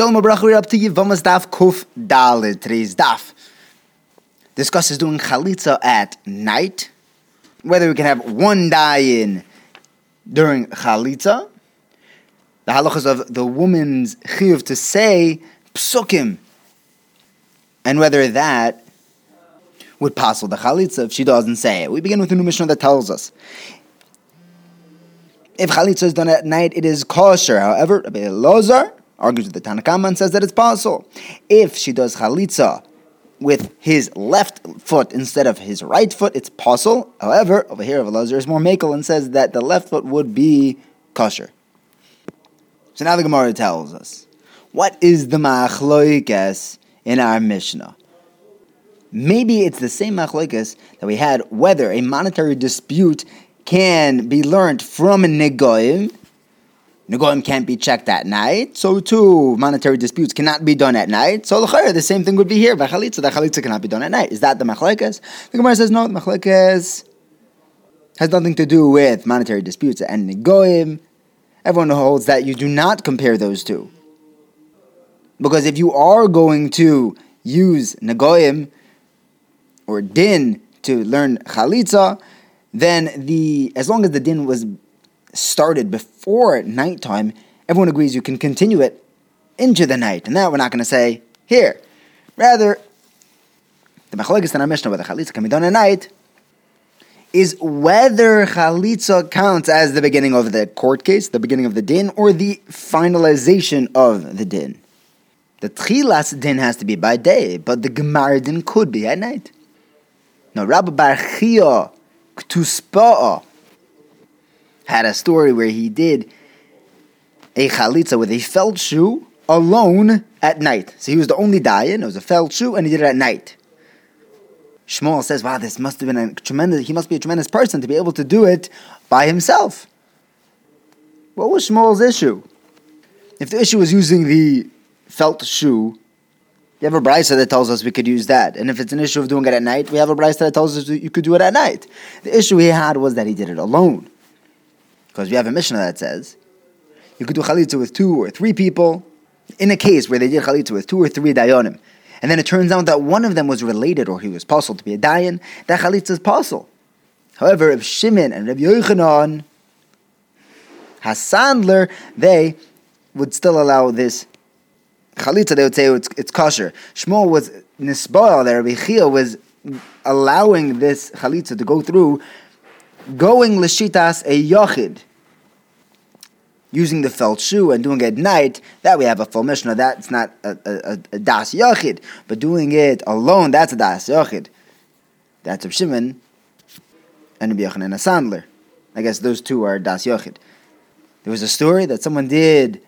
Shalom Abracha, we're up to Yivamas Daf Kuf Dalit. Today's Daf discusses doing chalitza at night, whether we can have one dayan during chalitza, the halachas of the woman's chiyuv to say psukim, and whether that would passel the chalitza if she doesn't say it. We begin with a new Mishnah that tells us if chalitza is done at night, it is kosher. However, Rabbi Elazar argues with the Tanakama and says that it's possible. If she does chalitza with his left foot instead of his right foot, it's possible. However, over here, Elazar is more makel and says that the left foot would be kosher. So now the Gemara tells us what is the machloikas in our Mishnah. Maybe it's the same machloikas that we had whether a monetary dispute can be learned from a negoim Negoim can't be checked at night, so too monetary disputes cannot be done at night. So the same thing would be here. V'chalitza, the chalitza cannot be done at night. Is that the machlekes? The Gemara says no. The machlekes has nothing to do with monetary disputes and negoim. Everyone holds that you do not compare those two, because if you are going to use negoim or din to learn chalitza, then the as long as the din was started before nighttime, everyone agrees you can continue it into the night. And that we're not going to say here. Rather, the machlokes in our Mishnah whether chalitza can be done at night is whether chalitza counts as the beginning of the court case, the beginning of the din, or the finalization of the din. The tchilas din has to be by day, but the gmar din could be at night. Now, Rabbi Bar Chia Ktuspa'a had a story where he did a chalitza with a felt shoe alone at night. So he was the only dayan. It was a felt shoe, and he did it at night. Shmuel says, "Wow, this must have been a tremendous. He must be a tremendous person to be able to do it by himself." What was Shmuel's issue? If the issue was using the felt shoe, you have a brisa that tells us we could use that. And if it's an issue of doing it at night, we have a brisa that tells us you could do it at night. The issue he had was that he did it alone. Because we have a Mishnah that says you could do chalitza with two or three people in a case where they did chalitza with two or three dayanim. And then it turns out that one of them was related or he was possible to be a dayan, that chalitza is possible. However, if Shimon and Rabbi Yochanan, Hassandler, they would still allow this chalitza, they would say it's, it's kosher. Shmuel was nisboil there, Rabbi Chia was allowing this chalitza to go through going lishitas a yochid, using the felt shoe and doing it at night, that we have a full mishnah. That's not a, a, a das yochid, but doing it alone, that's a das yochid. That's a Shimon and Rabbi Yochanan a Sandler. I guess those two are das yochid. There was a story that someone did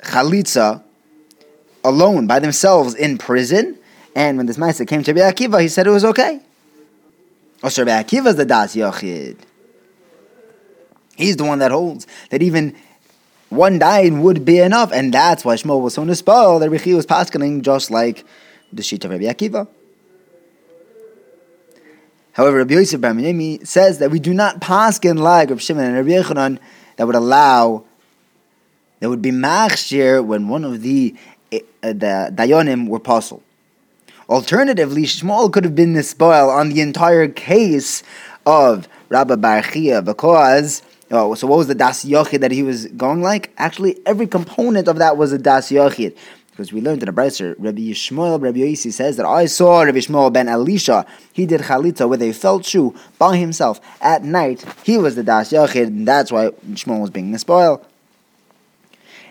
chalitza alone by themselves in prison, and when this Maisa came to Rabbi Akiva, he said it was okay. Akiva is the Das Yochid. He's the one that holds that even one dayan would be enough, and that's why Shmuel was so nispal that Rechi was paskening just like the sheet of Rabbi Akiva. However, Rabbi Yosef Bar says that we do not pasken like Rabbi Shimon and Rabbi Yochanan that would allow that would be machshir when one of the uh, the dayonim were puzzled. Alternatively, Shmuel could have been the spoil on the entire case of Rabbi Barchia because. Oh, so what was the das yochid that he was going like? Actually, every component of that was a das yochid. Because we learned in the Braiser, Rabbi Yishmael, Rabbi Yosi says that I saw Rabbi Yishmael ben Elisha. He did chalitza with a felt shoe by himself at night. He was the das yochid, and that's why Shmuel was being the spoil.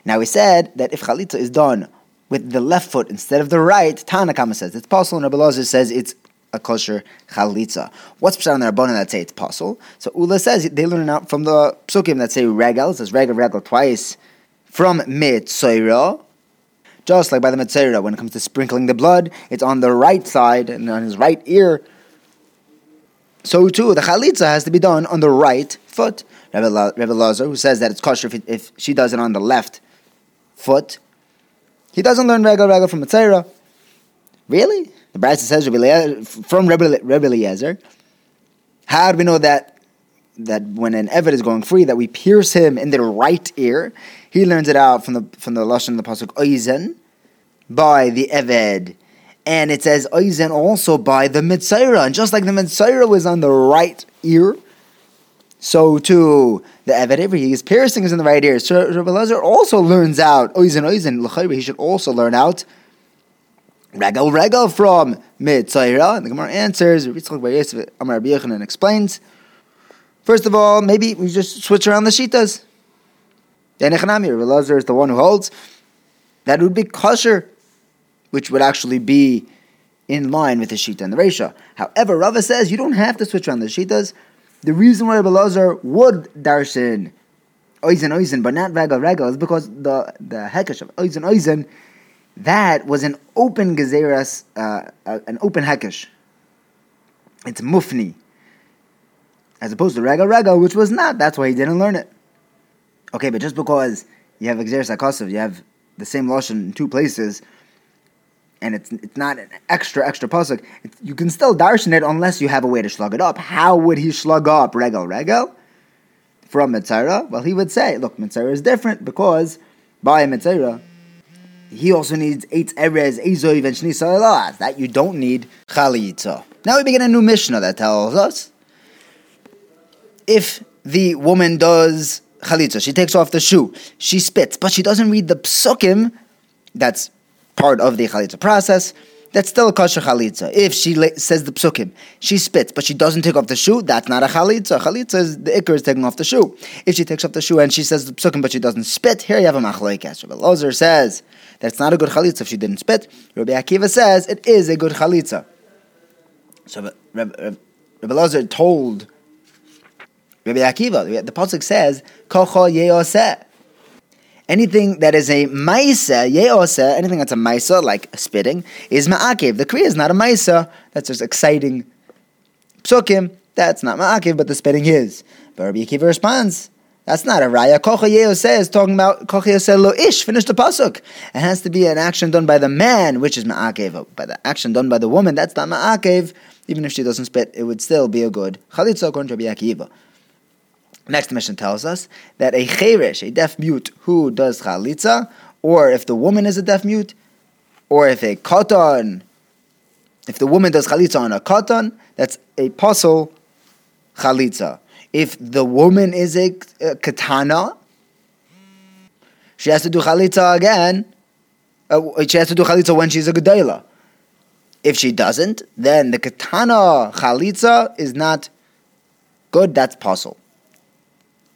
Now we said that if chalitza is done with the left foot instead of the right, Tanakama says it's possible, and Rabbi says it's a kosher chalitza. What's pshat on the Rabbanon that say it's possible? So Ula says they learn it out from the psukim that say regal, says regal, regal twice, from mitzayra, just like by the mitzayra, when it comes to sprinkling the blood, it's on the right side and on his right ear. So too, the chalitza has to be done on the right foot. Rabbi, Lazar, who says that it's kosher if, if she does it on the left foot, he doesn't learn regal regal from Matzera. Really? The Brisa says from Rebbe, Rebbe Eliezer. How do we know that that when an Eved is going free, that we pierce him in the right ear? He learns it out from the from the lashon of the pasuk Oizen, by the Eved. And it says Oizen also by the Mitzayra. And just like the Mitzayra was on the right ear, so too the Eved Ivri, his piercing is in the right ear. So Rabbi Lazar also learns out Oizen Oizen. He should also learn out Regal Regal from Mitzayra. And the Gemara answers, Amar Rabbi explains. First of all, maybe we just switch around the shitas. Denechanami, Rabbi Lazar is the one who holds that would be kosher, which would actually be in line with the shita and the resha. However, Rava says you don't have to switch around the shitas. The reason why Rabbi Lazar would darshan oizen oizen, but not regal regal, is because the the hekesh of oizen oizen that was an open gezeras, uh, uh, an open hekesh. It's mufni, as opposed to regal regal, which was not. That's why he didn't learn it. Okay, but just because you have gezeras akosov, you have the same lashon in two places, and it's it's not an extra extra pasuk. You can still darshan it unless you have a way to slug it up. How would he slug up regal regal from mitzayra? Well, he would say, look, mitzayra is different because by mitzayra he also needs eight erez, ezoiv, and That you don't need chalitza. Now we begin a new mishnah that tells us if the woman does chalitza. She takes off the shoe. She spits, but she doesn't read the psukim. That's part of the chalitza process. That's still a kosher chalitza. If she la- says the psukim, she spits, but she doesn't take off the shoe, that's not a chalitza. Chalitza is the ikr is taking off the shoe. If she takes off the shoe and she says the psukim, but she doesn't spit, here you have a machlokes. Rabbi Lozer says that's not a good chalitza if she didn't spit. Rabbi Akiva says it is a good chalitza. So Rabbi, Lozer told Rabbi Akiva. The pasuk says. Anything that is a maisa, yeoseh, anything that's a maisa, like spitting, is ma'akev. The kriya is not a maisa. That's just exciting psukim. That's not ma'akev, but the spitting is. But Rabbi Akiva responds, that's not a raya. Kocha yeoseh is talking about kocha yeoseh lo ish. Finish the pasuk. It has to be an action done by the man, which is ma'akev. By the action done by the woman, that's not ma'akev. Even if she doesn't spit, it would still be a good chalitza according to Rabbi Akiva. Next mission tells us that a cheresh, a deaf mute who does chalitza, or if the woman is a deaf mute, or if a katan, if the woman does chalitza on a katan, that's a pasul chalitza. If the woman is a, a katana, she has to do chalitza again. Uh, she has to do chalitza when she's a gedayla. If she doesn't, then the katana chalitza is not good. That's pasul.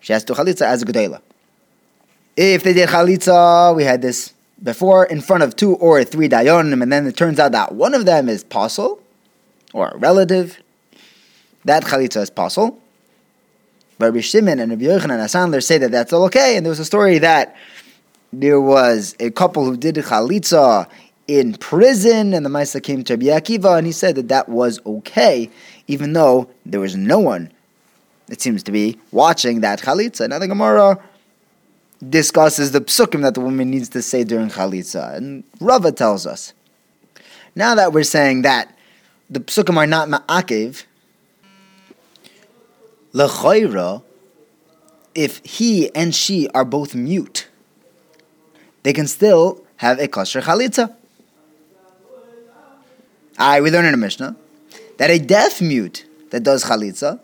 She has to chalitza as a gedela. If they did chalitza, we had this before, in front of two or three dayonim, and then it turns out that one of them is pasul, or a relative, that chalitza is pasul. But Rabbi Shimon and Rabbi Yochanan and Asandler say that that's all okay, and there was a story that there was a couple who did chalitza in prison, and the Maisa came to Rabbi Akiva, and he said that that was okay, even though there was no one it seems to be, watching that chalitza. Now the Gemara discusses the psukim that the woman needs to say during chalitza, and Rava tells us. Now that we're saying that the psukim are not ma'akev, lechoira, if he and she are both mute, they can still have a kosher chalitza. I we learn in a Mishnah that a deaf mute that does chalitza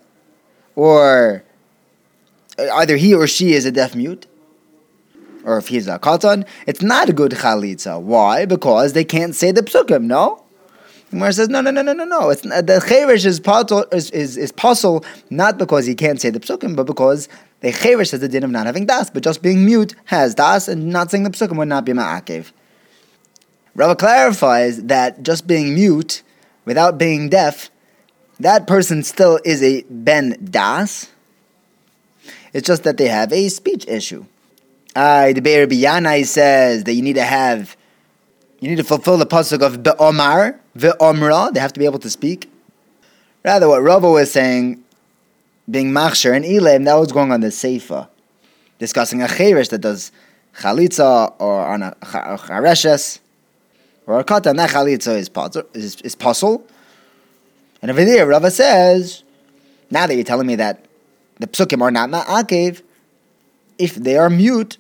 or uh, either he or she is a deaf mute, or if he's a katan, it's not a good chalitza. Why? Because they can't say the psukim. No. Gemara says no, no, no, no, no, no. It's the cherish is possible is, is, is not because he can't say the psukim, but because the cherish has the din of not having das, but just being mute has das, and not saying the psukim would not be ma'akev. Rava clarifies that just being mute without being deaf that person still is a ben das. It's just that they have a speech issue. Uh, the Be'er Biyanai says that you need to have, you need to fulfill the pasuk of be'omar, ve'omra. They have to be able to speak. Rather, what Rava was saying, being machsher and ilim, that was going on the seifa, discussing a cherish that does chalitza or on a chareshes or a katan. That chalitza is, is, is pasul. And over there, Rava says, now that you're telling me that the psukim are not ma'akev, if they are mute,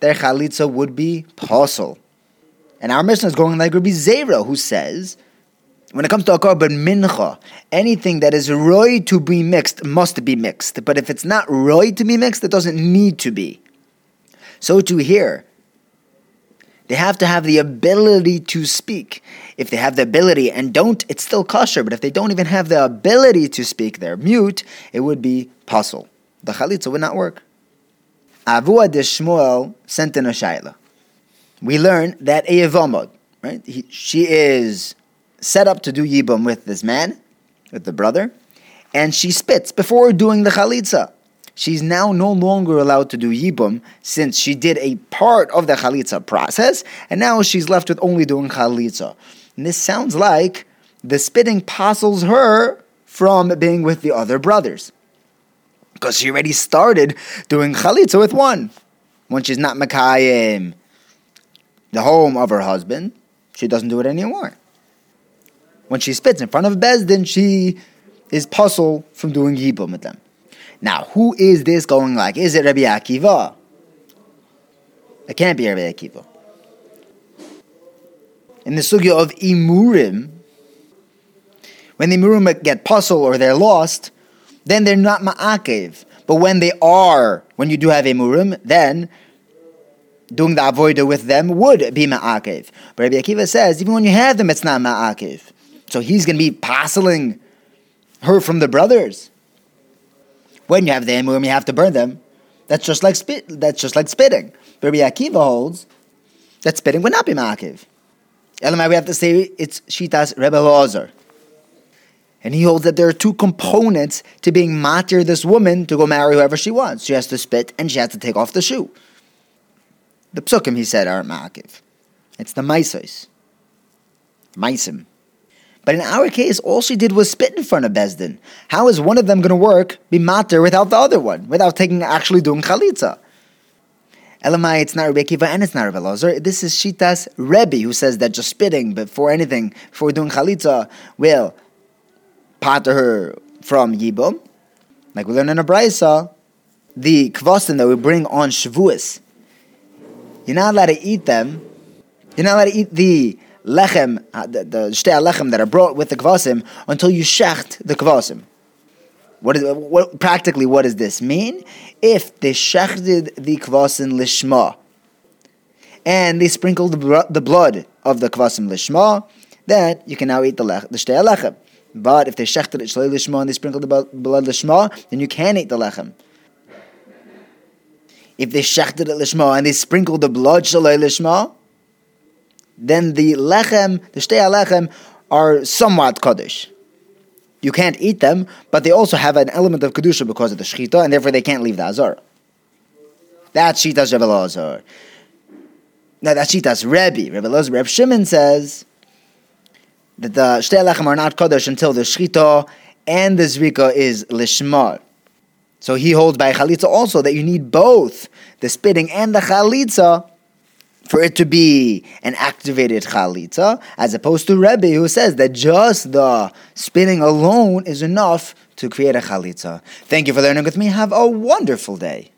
their chalitza would be pasul. And our mission is going like Rabbi Zera, who says, when it comes to a korban mincha, anything that is roy to be mixed must be mixed. But if it's not roy to be mixed, it doesn't need to be. So to here, they have to have the ability to speak. If they have the ability and don't, it's still kosher. But if they don't even have the ability to speak, they're mute, it would be pasul. The chalitza would not work. Avua de Shmuel sent in a shaila. We learn that a yevamot, right? He, she is set up to do yibum with this man, with the brother, and she spits before doing the chalitza she's now no longer allowed to do yibum since she did a part of the chalitza process, and now she's left with only doing chalitza. And this sounds like the spitting puzzles her from being with the other brothers. Because she already started doing chalitza with one. When she's not Makayim, the home of her husband, she doesn't do it anymore. When she spits in front of Beis Din, she is puzzled from doing yibum with them. Now, who is this going like? Is it Rabbi Akiva? It can't be Rabbi Akiva. In the sugya of imurim, when the imurim get puzzled or they're lost, then they're not ma'akev. But when they are, when you do have imurim, then doing the avoida with them would be ma'akev. But Rabbi Akiva says, even when you have them, it's not ma'akev. So he's going to be puzzling her from the brothers. When you have the emurim, you have to burn them. That's just like spit. That's just like spitting. Rabbi Akiva holds that spitting would not be ma'akiv. Elamai, we have to say it's shitas Rebbe Lozer. And he holds that there are two components to being matir this woman to go marry whoever she wants. She has to spit and she has to take off the shoe. The psukim, he said, aren't ma'akiv. It's the maisos. Maisim. But in our case, all she did was spit in front of Beis Din. How is one of them going to work, be matir, without the other one, without taking actually doing chalitza? Elamai, it's not Rebbe Kiva and it's not Rebbe Lazar. This is Shitas Rebbe who says that just spitting before anything, before doing chalitza, will pater her from Yibum. Like we learn in a Braisa, the kvasim that we bring on Shavuos, you're not allowed to eat them. You're not allowed to eat the lechem, uh, the, shtei lechem that are brought with the kvasim until you shecht the kvasim. What is what practically? What does this mean? If they shechted the kvasim lishma, and they sprinkled the, the blood of the kvasim lishma, then you can now eat the lech, the shtei lechem. But if they shechted it shalei lishma and they sprinkled the blood lishma, then you can eat the lechem. If they shechted it lishma and they sprinkled the blood shalei lishma, then the lechem, the shtei lechem, are somewhat kaddish. You can't eat them, but they also have an element of kedusha because of the shechita, and therefore they can't leave the azar. That's shitas Rebbe Lazar. Now that's shitas Rebbe. Rebbe Lazar, Rebbe Shimon says that the shtei lechem are not kaddish until the shechita and the zrika is lishmar. So he holds by chalitza also that you need both the spitting and the chalitza for it to be an activated chalitza, as opposed to Rebbe who says that just the spinning alone is enough to create a chalitza. Thank you for learning with me. Have a wonderful day.